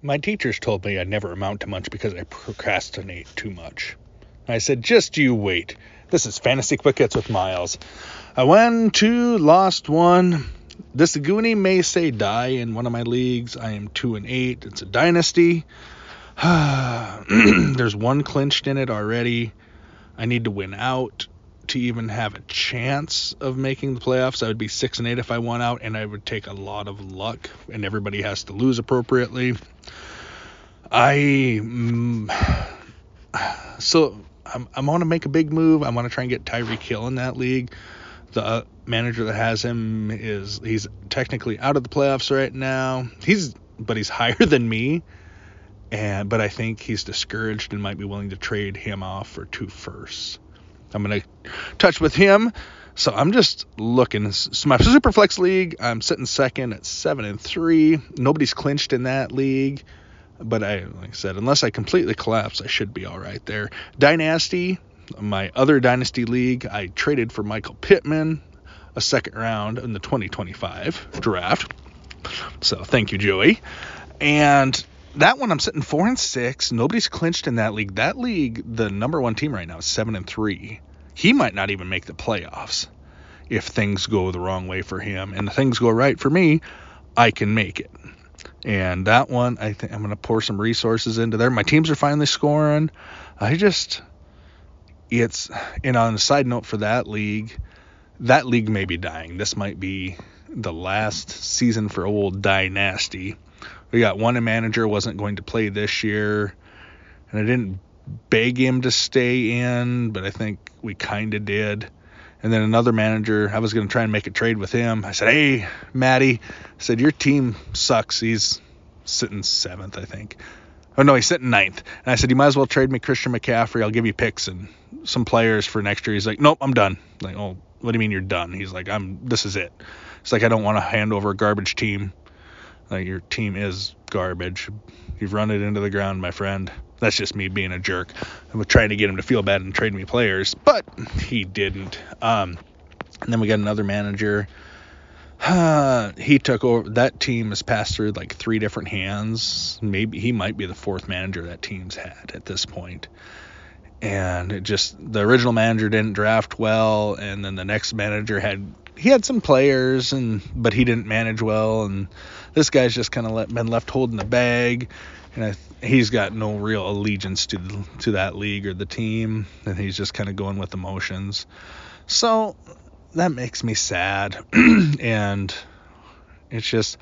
My teachers told me I'd never amount to much because I procrastinate too much. I said, just you wait. This is Fantasy Quick Hits with Miles. I won two, lost one. This Goonie may say die in one of my leagues. I am two and eight. It's a dynasty. There's one clinched in it already. I need to win out to even have a chance of making the playoffs. I would be six and eight if I won out, and I would take a lot of luck, and everybody has to lose appropriately. I mm, so I'm, I want to make a big move. I want to try and get Tyreek Hill in that league. The uh, manager that has him is he's technically out of the playoffs right now. He's but he's higher than me, and but I think he's discouraged and might be willing to trade him off for two firsts. I'm gonna touch with him. So I'm just looking. So my Superflex league, I'm sitting second at seven and three. Nobody's clinched in that league, but I, like I said, unless I completely collapse, I should be all right there. Dynasty, my other dynasty league, I traded for Michael Pittman, a second round in the 2025 draft. So thank you, Joey. And that one I'm sitting four and six. Nobody's clinched in that league. That league, the number one team right now is seven and three. He might not even make the playoffs if things go the wrong way for him. And things go right for me, I can make it. And that one, I think I'm going to pour some resources into there. My teams are finally scoring. I just, it's, and on a side note for that league, that league may be dying. This might be the last season for old Dynasty we got one manager wasn't going to play this year, and I didn't beg him to stay in, but I think we kind of did. And then another manager, I was going to try and make a trade with him. I said, "Hey, Matty," I said, "Your team sucks. He's sitting seventh, I think. Oh no, he's sitting ninth." And I said, "You might as well trade me Christian McCaffrey. I'll give you picks and some players for next year." He's like, "Nope, I'm done." I'm like, "Oh, what do you mean you're done?" He's like, "I'm. This is it." It's like I don't want to hand over a garbage team like your team is garbage. You've run it into the ground, my friend. That's just me being a jerk. I was trying to get him to feel bad and trade me players, but he didn't. Um, and then we got another manager. Uh, he took over. That team has passed through like three different hands. Maybe he might be the fourth manager that team's had at this point. And it just the original manager didn't draft well, and then the next manager had he had some players, and but he didn't manage well, and this guy's just kind of been left holding the bag, and I, he's got no real allegiance to to that league or the team, and he's just kind of going with emotions. So that makes me sad, and it's just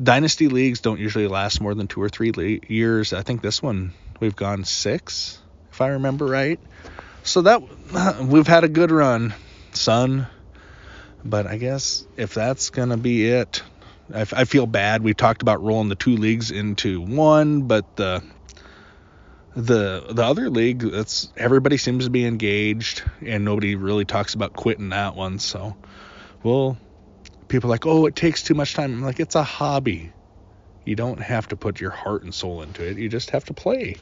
dynasty leagues don't usually last more than two or three le- years. I think this one we've gone six, if I remember right. So that we've had a good run, son. But I guess if that's gonna be it, I, I feel bad. We talked about rolling the two leagues into one, but the the the other league, that's everybody seems to be engaged, and nobody really talks about quitting that one. So, well, people like, oh, it takes too much time. I'm like, it's a hobby. You don't have to put your heart and soul into it. You just have to play.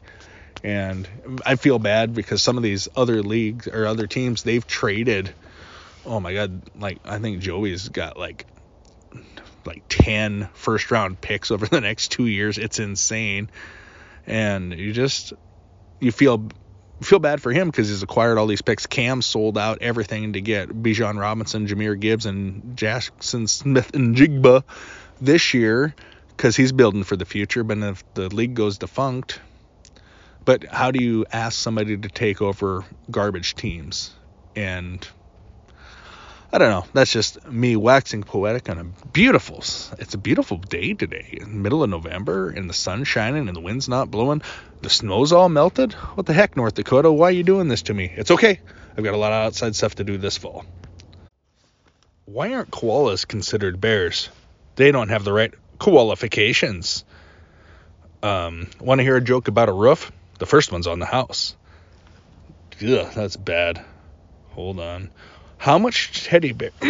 And I feel bad because some of these other leagues or other teams, they've traded. Oh my God, like I think Joey's got like like 10 first round picks over the next two years. It's insane. And you just, you feel feel bad for him because he's acquired all these picks. Cam sold out everything to get Bijan Robinson, Jahmyr Gibbs, and Jaxon Smith-Njigba this year because he's building for the future. But if the league goes defunct, but how do you ask somebody to take over garbage teams? And I don't know. That's just me waxing poetic on a beautiful. It's a beautiful day today, middle of November, and the sun's shining and the wind's not blowing. The snow's all melted. What the heck, North Dakota? Why are you doing this to me? It's okay. I've got a lot of outside stuff to do this fall. Why aren't koalas considered bears? They don't have the right qualifications. Um, Want to hear a joke about a roof? The first one's on the house. Ugh, that's bad. Hold on. How much teddy bear?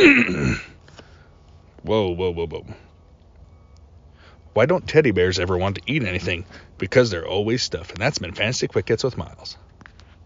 whoa, whoa, whoa, whoa. Why don't teddy bears ever want to eat anything? Because they're always stuffed. And that's been Fantasy Quick Hits with Miles.